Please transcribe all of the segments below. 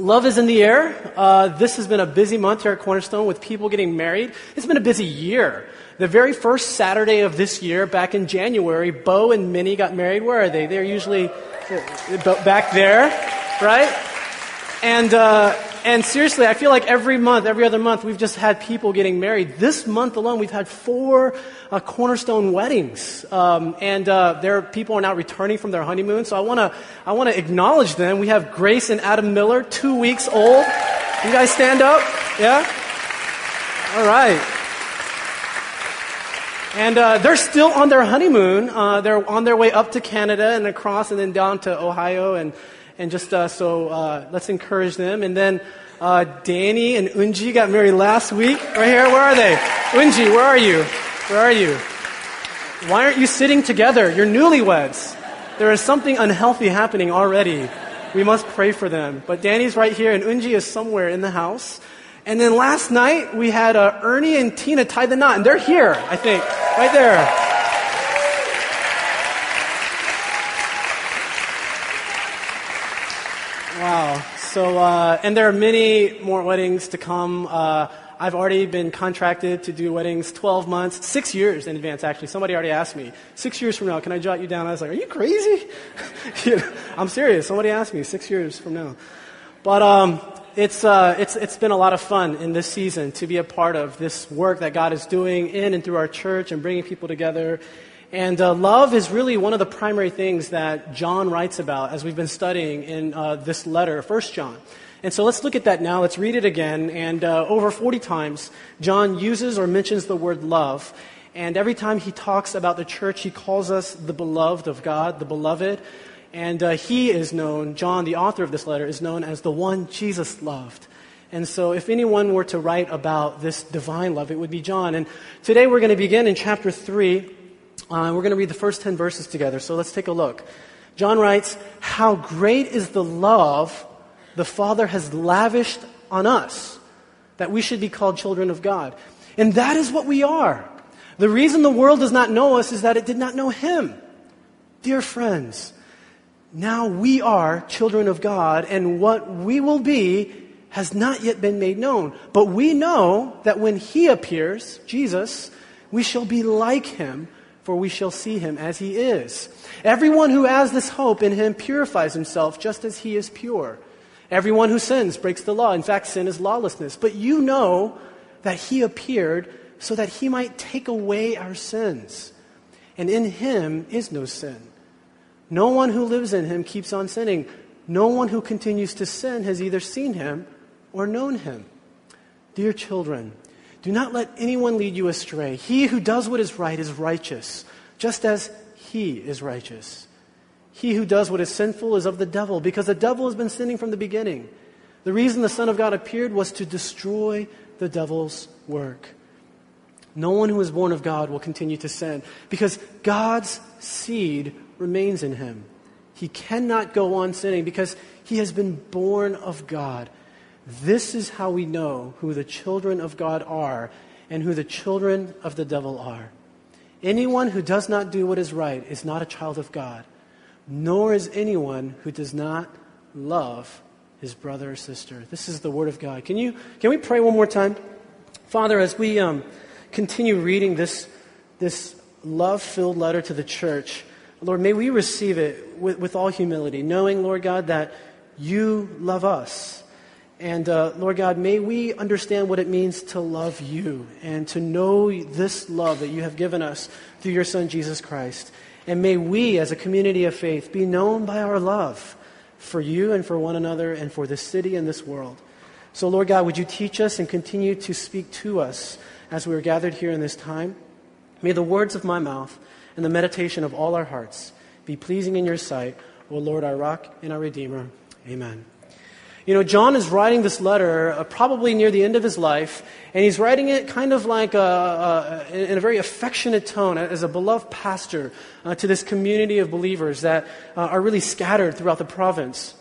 Love is in the air. Uh, this has been a busy month here at Cornerstone with people getting married. It's been a busy year. The very first Saturday of this year, back in January, Bo and Minnie got married. Where are they? They're usually uh, back there, right? And, uh, and seriously, I feel like every month, every other month, we've just had people getting married. This month alone, we've had four uh, cornerstone weddings, um, and uh, there people are now returning from their honeymoon. So I want to I want to acknowledge them. We have Grace and Adam Miller, two weeks old. You guys stand up, yeah. All right. And uh, they're still on their honeymoon. Uh, they're on their way up to Canada and across and then down to Ohio and and just uh, so uh, let's encourage them. And then uh, Danny and Unji got married last week. Right here, where are they? Unji, where are you? Where are you? Why aren't you sitting together? You're newlyweds. There is something unhealthy happening already. We must pray for them. But Danny's right here, and Unji is somewhere in the house. And then last night we had uh, Ernie and Tina tie the knot, and they're here, I think, right there. So, uh, and there are many more weddings to come. Uh, I've already been contracted to do weddings 12 months, six years in advance, actually. Somebody already asked me, six years from now, can I jot you down? I was like, are you crazy? you know, I'm serious. Somebody asked me, six years from now. But um, it's, uh, it's, it's been a lot of fun in this season to be a part of this work that God is doing in and through our church and bringing people together and uh, love is really one of the primary things that John writes about as we've been studying in uh, this letter, 1 John. And so let's look at that now. Let's read it again. And uh, over 40 times, John uses or mentions the word love. And every time he talks about the church, he calls us the beloved of God, the beloved. And uh, he is known, John, the author of this letter, is known as the one Jesus loved. And so, if anyone were to write about this divine love, it would be John. And today we're going to begin in chapter 3, uh, we're going to read the first 10 verses together, so let's take a look. John writes, How great is the love the Father has lavished on us that we should be called children of God. And that is what we are. The reason the world does not know us is that it did not know Him. Dear friends, now we are children of God, and what we will be has not yet been made known. But we know that when He appears, Jesus, we shall be like Him for we shall see him as he is. Everyone who has this hope in him purifies himself just as he is pure. Everyone who sins breaks the law. In fact, sin is lawlessness. But you know that he appeared so that he might take away our sins. And in him is no sin. No one who lives in him keeps on sinning. No one who continues to sin has either seen him or known him. Dear children, do not let anyone lead you astray. He who does what is right is righteous, just as he is righteous. He who does what is sinful is of the devil, because the devil has been sinning from the beginning. The reason the Son of God appeared was to destroy the devil's work. No one who is born of God will continue to sin, because God's seed remains in him. He cannot go on sinning because he has been born of God. This is how we know who the children of God are and who the children of the devil are. Anyone who does not do what is right is not a child of God, nor is anyone who does not love his brother or sister. This is the word of God. Can you can we pray one more time? Father, as we um, continue reading this, this love filled letter to the church, Lord, may we receive it with, with all humility, knowing, Lord God, that you love us and uh, Lord God, may we understand what it means to love you and to know this love that you have given us through your Son, Jesus Christ. And may we, as a community of faith, be known by our love for you and for one another and for this city and this world. So, Lord God, would you teach us and continue to speak to us as we are gathered here in this time? May the words of my mouth and the meditation of all our hearts be pleasing in your sight, O Lord, our rock and our Redeemer. Amen. You know, John is writing this letter uh, probably near the end of his life, and he's writing it kind of like a, a, in a very affectionate tone as a beloved pastor uh, to this community of believers that uh, are really scattered throughout the province.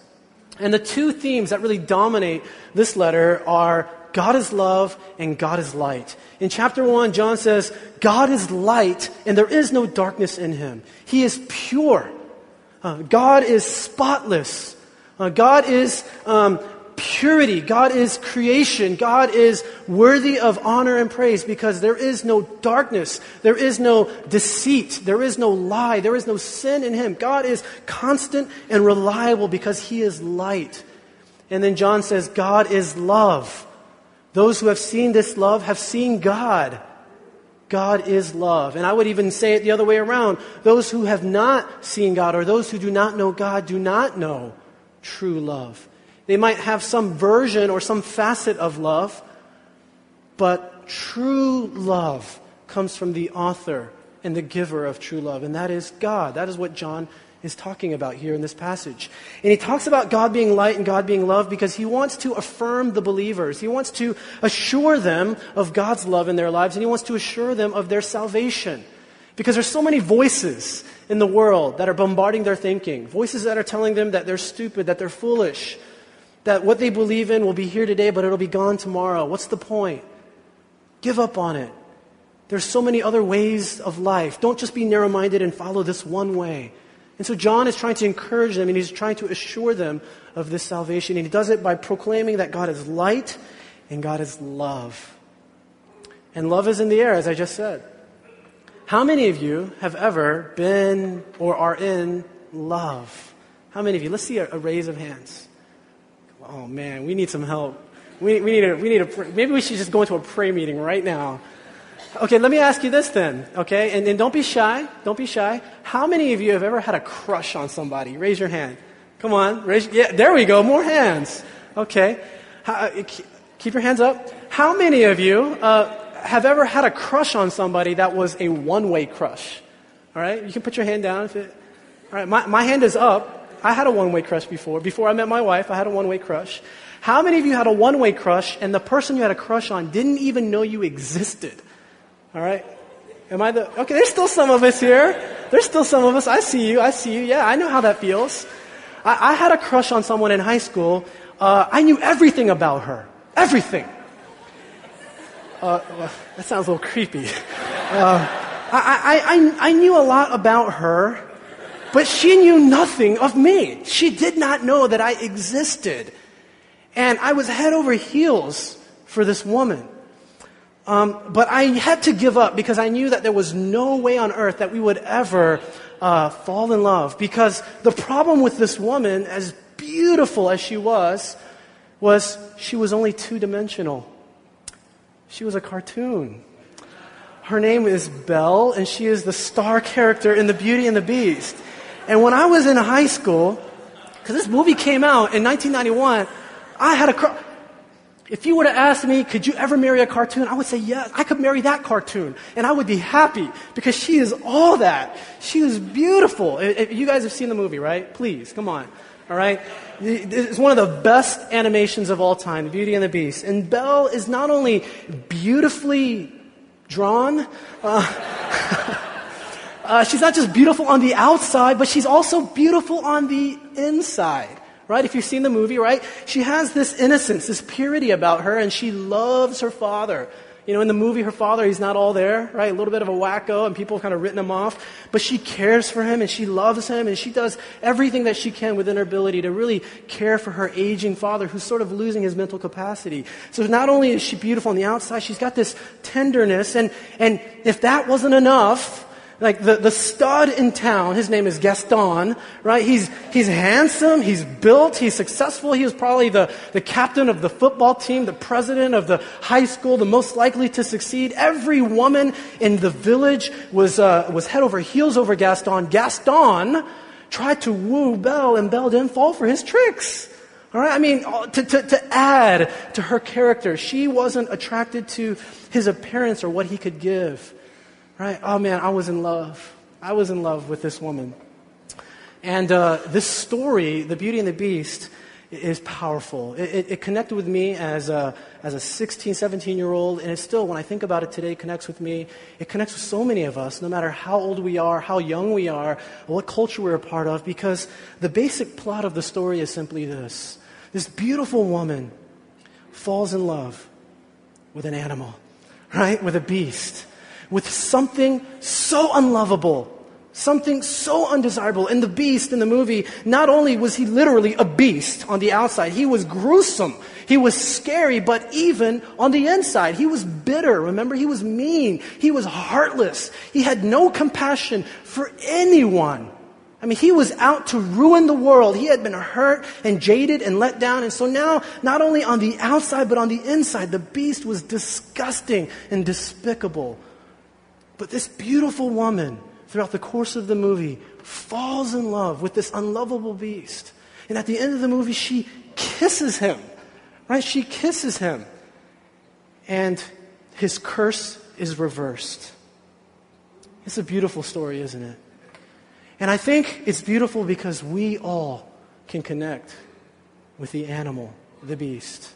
And the two themes that really dominate this letter are God is love and God is light. In chapter 1, John says, God is light and there is no darkness in him. He is pure. Uh, God is spotless. Uh, God is um, purity. God is creation. God is worthy of honor and praise because there is no darkness. There is no deceit. There is no lie. There is no sin in Him. God is constant and reliable because He is light. And then John says, God is love. Those who have seen this love have seen God. God is love. And I would even say it the other way around. Those who have not seen God or those who do not know God do not know true love. They might have some version or some facet of love, but true love comes from the author and the giver of true love, and that is God. That is what John is talking about here in this passage. And he talks about God being light and God being love because he wants to affirm the believers. He wants to assure them of God's love in their lives and he wants to assure them of their salvation. Because there's so many voices in the world that are bombarding their thinking. Voices that are telling them that they're stupid, that they're foolish, that what they believe in will be here today, but it'll be gone tomorrow. What's the point? Give up on it. There's so many other ways of life. Don't just be narrow minded and follow this one way. And so John is trying to encourage them and he's trying to assure them of this salvation. And he does it by proclaiming that God is light and God is love. And love is in the air, as I just said. How many of you have ever been or are in love? How many of you? Let's see a, a raise of hands. Oh man, we need some help. We, we need a, we need a, maybe we should just go into a prayer meeting right now Okay, let me ask you this then, okay? And, and don't be shy. Don't be shy. How many of you have ever had a crush on somebody? Raise your hand. Come on. Raise, yeah, there we go. More hands. Okay. How, uh, keep your hands up. How many of you uh, have ever had a crush on somebody that was a one way crush? All right? You can put your hand down if it. All right, my, my hand is up. I had a one way crush before. Before I met my wife, I had a one way crush. How many of you had a one way crush and the person you had a crush on didn't even know you existed? All right? Am I the. Okay, there's still some of us here. There's still some of us. I see you. I see you. Yeah, I know how that feels. I, I had a crush on someone in high school. Uh, I knew everything about her. Everything. Uh, well, that sounds a little creepy. Uh, I, I, I, I knew a lot about her, but she knew nothing of me. She did not know that I existed. And I was head over heels for this woman. Um, but I had to give up because I knew that there was no way on earth that we would ever uh, fall in love. Because the problem with this woman, as beautiful as she was, was she was only two dimensional. She was a cartoon. Her name is Belle, and she is the star character in The Beauty and the Beast. And when I was in high school, because this movie came out in 1991, I had a. If you were to ask me, could you ever marry a cartoon? I would say, yes, I could marry that cartoon. And I would be happy because she is all that. She is beautiful. If you guys have seen the movie, right? Please, come on. All right? It's one of the best animations of all time, Beauty and the Beast. And Belle is not only beautifully drawn, uh, uh, she's not just beautiful on the outside, but she's also beautiful on the inside right? If you've seen the movie, right? She has this innocence, this purity about her, and she loves her father. You know, in the movie, her father, he's not all there, right? A little bit of a wacko, and people have kind of written him off. But she cares for him, and she loves him, and she does everything that she can within her ability to really care for her aging father, who's sort of losing his mental capacity. So not only is she beautiful on the outside, she's got this tenderness, and, and if that wasn't enough, like the, the stud in town, his name is Gaston, right? He's, he's handsome, he's built, he's successful. He was probably the, the captain of the football team, the president of the high school, the most likely to succeed. Every woman in the village was, uh, was head over heels over Gaston. Gaston tried to woo Belle, and Belle didn't fall for his tricks. All right? I mean, uh, to, to, to add to her character, she wasn't attracted to his appearance or what he could give. Right? Oh man, I was in love. I was in love with this woman. And uh, this story, The Beauty and the Beast, is powerful. It, it, it, connected with me as a, as a 16, 17 year old, and it still, when I think about it today, connects with me. It connects with so many of us, no matter how old we are, how young we are, what culture we're a part of, because the basic plot of the story is simply this this beautiful woman falls in love with an animal, right? With a beast with something so unlovable Something so undesirable. And the beast in the movie, not only was he literally a beast on the outside, he was gruesome. He was scary, but even on the inside, he was bitter. Remember, he was mean. He was heartless. He had no compassion for anyone. I mean, he was out to ruin the world. He had been hurt and jaded and let down. And so now, not only on the outside, but on the inside, the beast was disgusting and despicable. But this beautiful woman, throughout the course of the movie, falls in love with this unlovable beast. And at the end of the movie, she kisses him. Right? She kisses him. And his curse is reversed. It's a beautiful story, isn't it? And I think it's beautiful because we all can connect with the animal, the beast.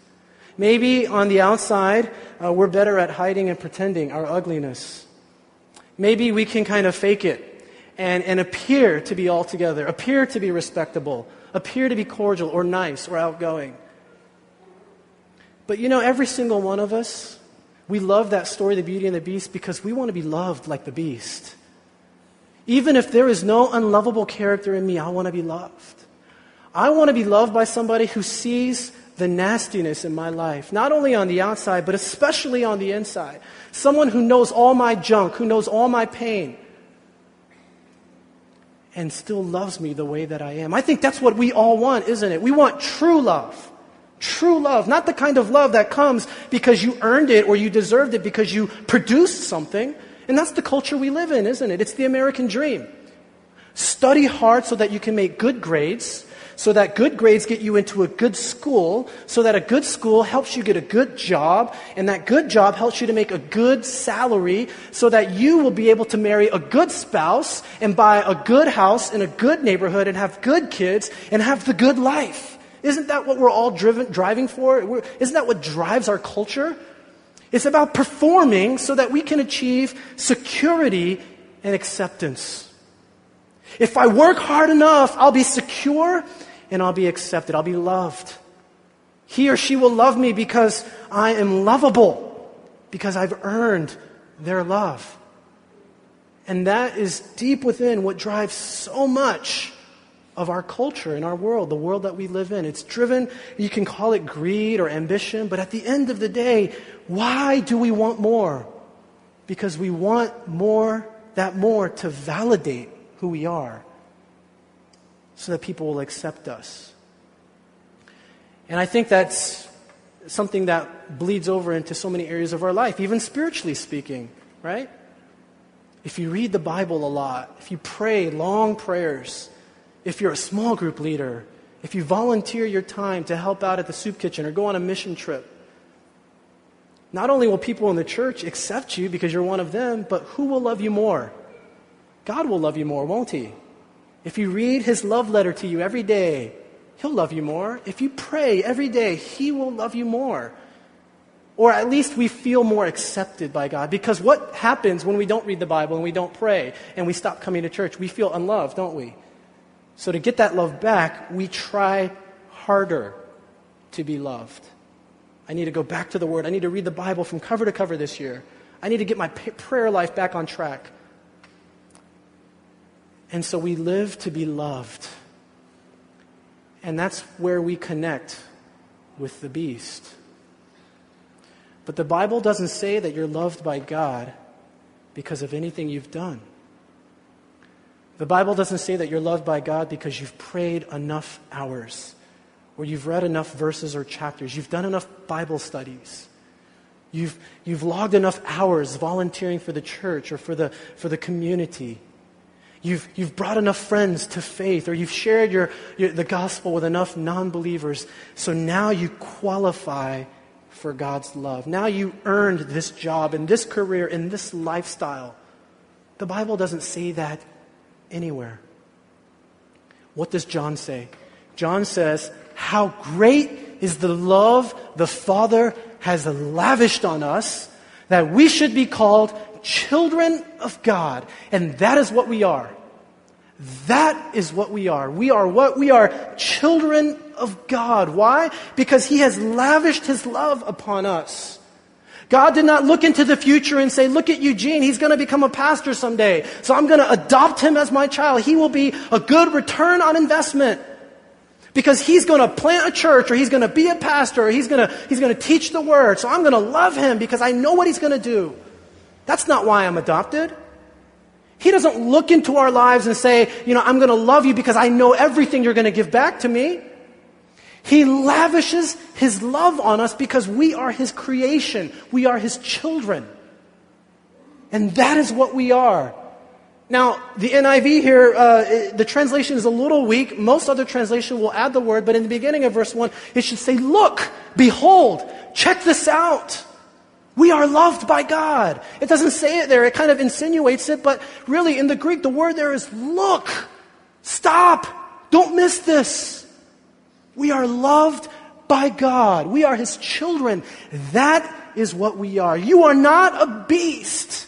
Maybe on the outside, uh, we're better at hiding and pretending our ugliness. Maybe we can kind of fake it and, and appear to be all together, appear to be respectable, appear to be cordial or nice or outgoing. But you know, every single one of us, we love that story, The Beauty and the Beast, because we want to be loved like the beast. Even if there is no unlovable character in me, I want to be loved. I want to be loved by somebody who sees the nastiness in my life, not only on the outside, but especially on the inside. Someone who knows all my junk, who knows all my pain, and still loves me the way that I am. I think that's what we all want, isn't it? We want true love. True love, not the kind of love that comes because you earned it or you deserved it because you produced something. And that's the culture we live in, isn't it? It's the American dream. Study hard so that you can make good grades, so that good grades get you into a good school, so that a good school helps you get a good job, and that good job helps you to make a good salary, so that you will be able to marry a good spouse and buy a good house in a good neighborhood and have good kids and have the good life. Isn't that what we're all driven, driving for? We're, isn't that what drives our culture? It's about performing so that we can achieve security and acceptance. If I work hard enough, I'll be secure and I'll be accepted. I'll be loved. He or she will love me because I am lovable, because I've earned their love. And that is deep within what drives so much of our culture in our world, the world that we live in. It's driven, you can call it greed or ambition, but at the end of the day, why do we want more? Because we want more, that more to validate who we are so that people will accept us. And I think that's something that bleeds over into so many areas of our life, even spiritually speaking, right? If you read the Bible a lot, if you pray long prayers, if you're a small group leader, if you volunteer your time to help out at the soup kitchen or go on a mission trip, not only will people in the church accept you because you're one of them, but who will love you more? God will love you more, won't He? If you read His love letter to you every day, He'll love you more. If you pray every day, He will love you more. Or at least we feel more accepted by God. Because what happens when we don't read the Bible and we don't pray and we stop coming to church? We feel unloved, don't we? So to get that love back, we try harder to be loved. I need to go back to the Word. I need to read the Bible from cover to cover this year. I need to get my prayer life back on track. And so we live to be loved. And that's where we connect with the beast. But the Bible doesn't say that you're loved by God because of anything you've done. The Bible doesn't say that you're loved by God because you've prayed enough hours or you've read enough verses or chapters, you've done enough Bible studies, you've, you've logged enough hours volunteering for the church or for the, for the community. You've, you've brought enough friends to faith, or you've shared your, your, the gospel with enough non believers. So now you qualify for God's love. Now you earned this job and this career and this lifestyle. The Bible doesn't say that anywhere. What does John say? John says, How great is the love the Father has lavished on us that we should be called children of God. And that is what we are. That is what we are. We are what? We are children of God. Why? Because He has lavished His love upon us. God did not look into the future and say, look at Eugene, he's going to become a pastor someday. So I'm going to adopt him as my child. He will be a good return on investment. Because he's going to plant a church or he's going to be a pastor or he's going to, he's going to teach the word. So I'm going to love him because I know what he's going to do. That's not why I'm adopted. He doesn't look into our lives and say, you know, I'm going to love you because I know everything you're going to give back to me. He lavishes his love on us because we are his creation. We are his children. And that is what we are. Now, the NIV here, uh, the translation is a little weak. Most other translation will add the word, but in the beginning of verse 1, it should say, Look, behold, check this out. We are loved by God. It doesn't say it there, it kind of insinuates it, but really in the Greek, the word there is look, stop, don't miss this. We are loved by God. We are His children. That is what we are. You are not a beast,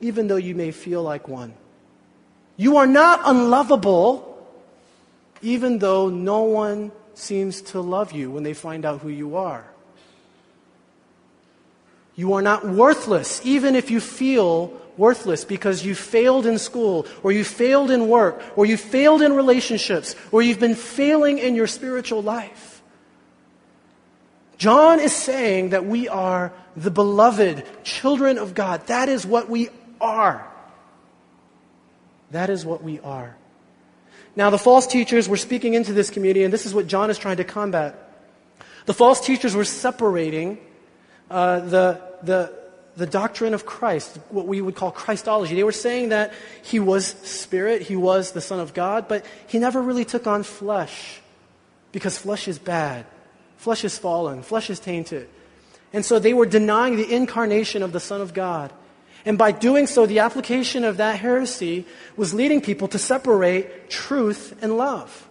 even though you may feel like one. You are not unlovable, even though no one seems to love you when they find out who you are. You are not worthless, even if you feel worthless because you failed in school, or you failed in work, or you failed in relationships, or you've been failing in your spiritual life. John is saying that we are the beloved children of God. That is what we are. That is what we are. Now, the false teachers were speaking into this community, and this is what John is trying to combat. The false teachers were separating uh, the, the, the doctrine of Christ, what we would call Christology. They were saying that he was spirit, he was the Son of God, but he never really took on flesh because flesh is bad. Flesh is fallen, flesh is tainted. And so they were denying the incarnation of the Son of God. And by doing so, the application of that heresy was leading people to separate truth and love.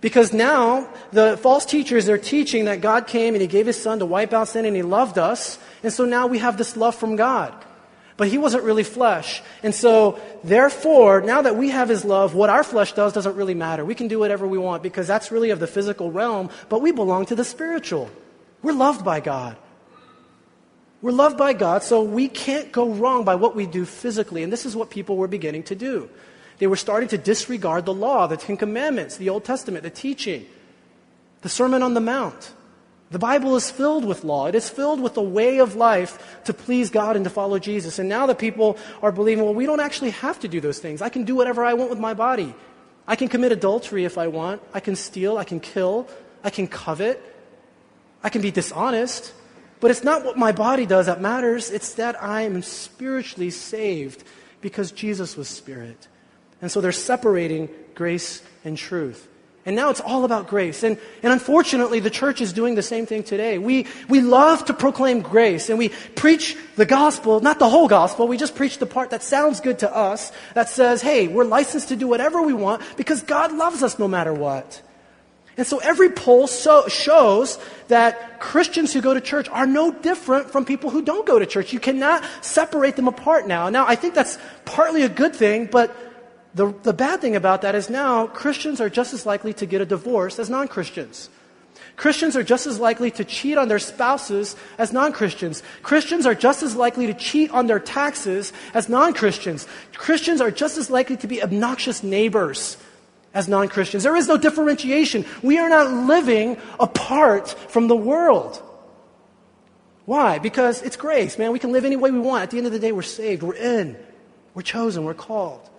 Because now the false teachers are teaching that God came and He gave His Son to wipe out sin and He loved us. And so now we have this love from God. But He wasn't really flesh. And so, therefore, now that we have His love, what our flesh does doesn't really matter. We can do whatever we want because that's really of the physical realm, but we belong to the spiritual. We're loved by God. We're loved by God, so we can't go wrong by what we do physically. And this is what people were beginning to do. They were starting to disregard the law, the Ten Commandments, the Old Testament, the teaching, the Sermon on the Mount. The Bible is filled with law. It is filled with a way of life to please God and to follow Jesus. And now the people are believing, well, we don't actually have to do those things. I can do whatever I want with my body. I can commit adultery if I want. I can steal. I can kill. I can covet. I can be dishonest. But it's not what my body does that matters. It's that I am spiritually saved because Jesus was spirit. And so they're separating grace and truth. And now it's all about grace. And, and unfortunately, the church is doing the same thing today. We, we love to proclaim grace and we preach the gospel, not the whole gospel. We just preach the part that sounds good to us that says, hey, we're licensed to do whatever we want because God loves us no matter what. And so every poll so, shows that Christians who go to church are no different from people who don't go to church. You cannot separate them apart now. Now, I think that's partly a good thing, but the, the bad thing about that is now Christians are just as likely to get a divorce as non Christians. Christians are just as likely to cheat on their spouses as non Christians. Christians are just as likely to cheat on their taxes as non Christians. Christians are just as likely to be obnoxious neighbors as non Christians. There is no differentiation. We are not living apart from the world. Why? Because it's grace, man. We can live any way we want. At the end of the day, we're saved, we're in, we're chosen, we're called.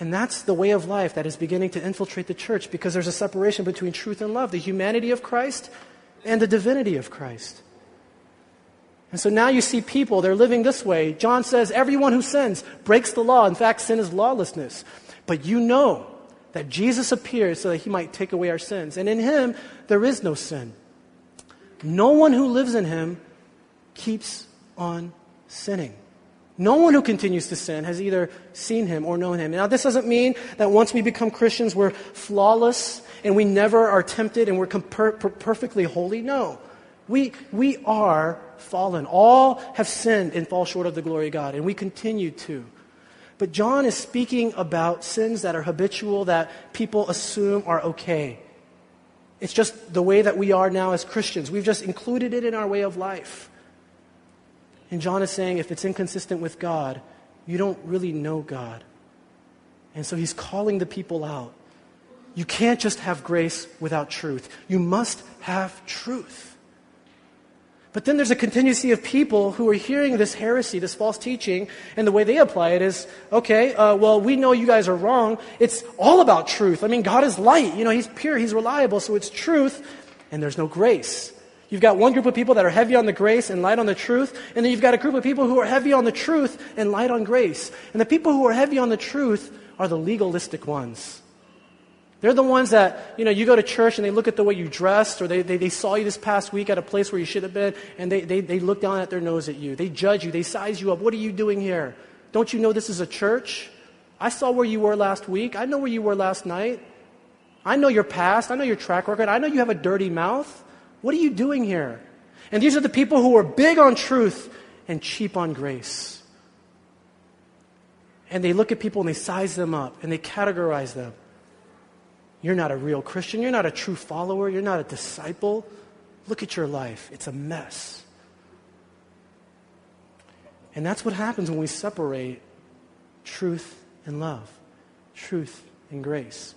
And that's the way of life that is beginning to infiltrate the church because there's a separation between truth and love, the humanity of Christ and the divinity of Christ. And so now you see people, they're living this way. John says, everyone who sins breaks the law. In fact, sin is lawlessness. But you know that Jesus appeared so that he might take away our sins. And in him, there is no sin. No one who lives in him keeps on sinning. No one who continues to sin has either seen him or known him. Now, this doesn't mean that once we become Christians, we're flawless and we never are tempted and we're per- per- perfectly holy. No. We, we are fallen. All have sinned and fall short of the glory of God, and we continue to. But John is speaking about sins that are habitual, that people assume are okay. It's just the way that we are now as Christians. We've just included it in our way of life. And John is saying if it's inconsistent with God, you don't really know God. And so he's calling the people out. You can't just have grace without truth. You must have truth. But then there's a contingency of people who are hearing this heresy, this false teaching, and the way they apply it is okay, uh, well, we know you guys are wrong. It's all about truth. I mean, God is light. You know, He's pure, He's reliable, so it's truth, and there's no grace. You've got one group of people that are heavy on the grace and light on the truth, and then you've got a group of people who are heavy on the truth and light on grace. And the people who are heavy on the truth are the legalistic ones. They're the ones that, you know, you go to church and they look at the way you dressed, or they, they, they saw you this past week at a place where you should have been, and they, they, they look down at their nose at you. They judge you. They size you up. What are you doing here? Don't you know this is a church? I saw where you were last week. I know where you were last night. I know your past. I know your track record. I know you have a dirty mouth. What are you doing here? And these are the people who are big on truth and cheap on grace. And they look at people and they size them up and they categorize them. You're not a real Christian. You're not a true follower. You're not a disciple. Look at your life. It's a mess. And that's what happens when we separate truth and love, truth and grace.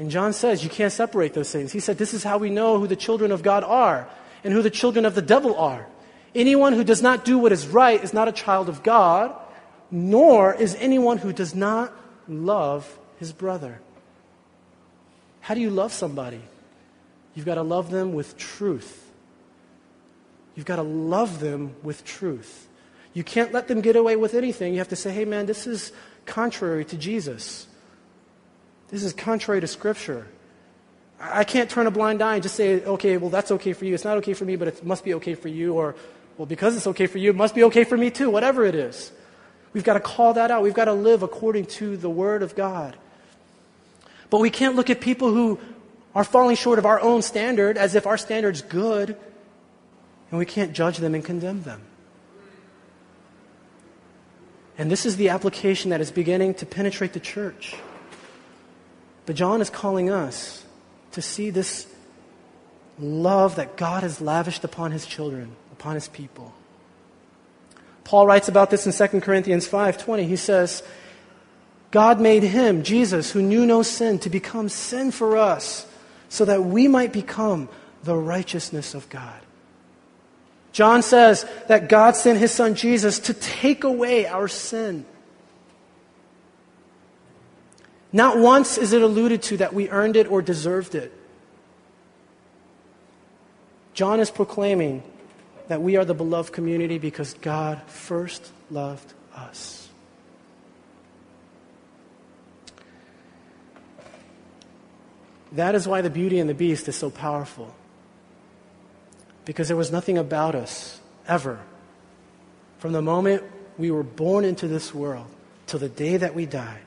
And John says you can't separate those things. He said, This is how we know who the children of God are and who the children of the devil are. Anyone who does not do what is right is not a child of God, nor is anyone who does not love his brother. How do you love somebody? You've got to love them with truth. You've got to love them with truth. You can't let them get away with anything. You have to say, hey, man, this is contrary to Jesus. This is contrary to Scripture. I can't turn a blind eye and just say, okay, well, that's okay for you. It's not okay for me, but it must be okay for you. Or, well, because it's okay for you, it must be okay for me too, whatever it is. We've got to call that out. We've got to live according to the Word of God. But we can't look at people who are falling short of our own standard as if our standard's good, and we can't judge them and condemn them. And this is the application that is beginning to penetrate the church. But John is calling us to see this love that God has lavished upon his children, upon his people. Paul writes about this in 2 Corinthians 5:20. He says, God made him, Jesus, who knew no sin, to become sin for us, so that we might become the righteousness of God. John says that God sent his son Jesus to take away our sin. Not once is it alluded to that we earned it or deserved it. John is proclaiming that we are the beloved community because God first loved us. That is why the beauty and the beast is so powerful. Because there was nothing about us, ever, from the moment we were born into this world till the day that we die,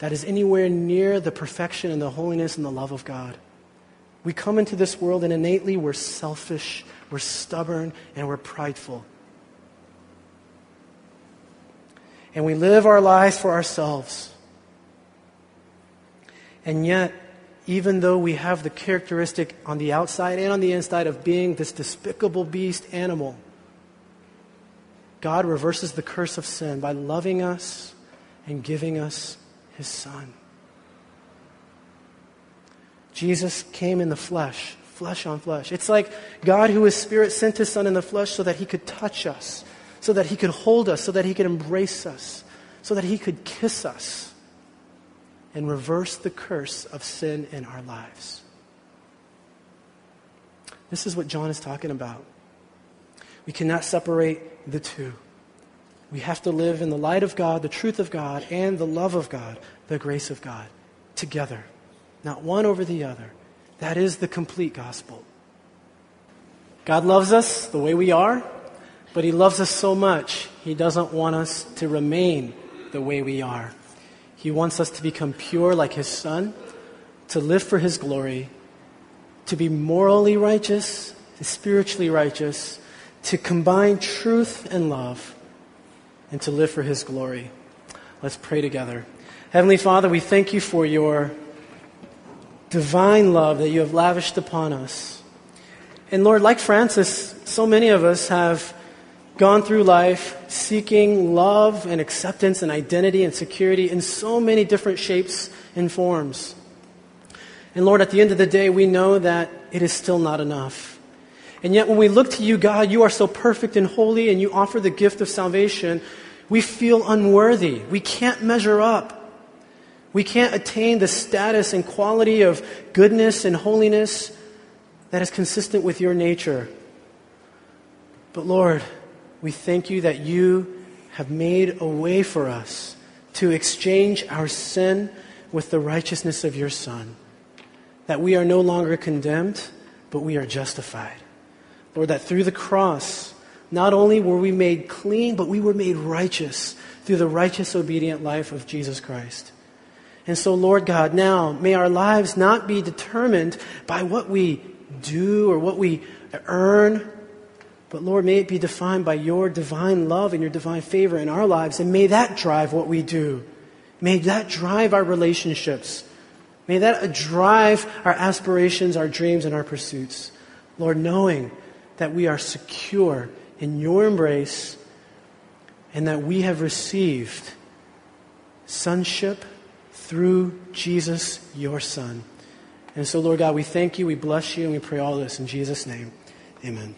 that is anywhere near the perfection and the holiness and the love of God. We come into this world and innately we're selfish, we're stubborn, and we're prideful. And we live our lives for ourselves. And yet, even though we have the characteristic on the outside and on the inside of being this despicable beast animal, God reverses the curse of sin by loving us and giving us his Son. Jesus came in the flesh, flesh on flesh. It's like God, who is spirit, sent his Son in the flesh so that he could touch us, so that he could hold us, so that he could embrace us, so that he could kiss us and reverse the curse of sin in our lives. This is what John is talking about. We cannot separate the two. We have to live in the light of God, the truth of God, and the love of God, the grace of God, together, not one over the other. That is the complete gospel. God loves us the way we are, but He loves us so much, He doesn't want us to remain the way we are. He wants us to become pure like His Son, to live for His glory, to be morally righteous, spiritually righteous, to combine truth and love, and to live for His glory. Let's pray together. Heavenly Father, we thank you for your divine love that you have lavished upon us. And Lord, like Francis, so many of us have gone through life seeking love and acceptance and identity and security in so many different shapes and forms. And Lord, at the end of the day, we know that it is still not enough. And yet, when we look to you, God, you are so perfect and holy, and you offer the gift of salvation, we feel unworthy. We can't measure up. We can't attain the status and quality of goodness and holiness that is consistent with your nature. But Lord, we thank you that you have made a way for us to exchange our sin with the righteousness of your Son. That we are no longer condemned, but we are justified. Lord, that through the cross, not only were we made clean, but we were made righteous through the righteous, obedient life of Jesus Christ. And so, Lord God, now may our lives not be determined by what we do or what we earn, but Lord, may it be defined by your divine love and your divine favor in our lives, and may that drive what we do. May that drive our relationships. May that drive our aspirations, our dreams, and our pursuits. Lord, knowing that we are secure in your embrace and that we have received sonship through Jesus, your Son. And so, Lord God, we thank you, we bless you, and we pray all this in Jesus' name. Amen.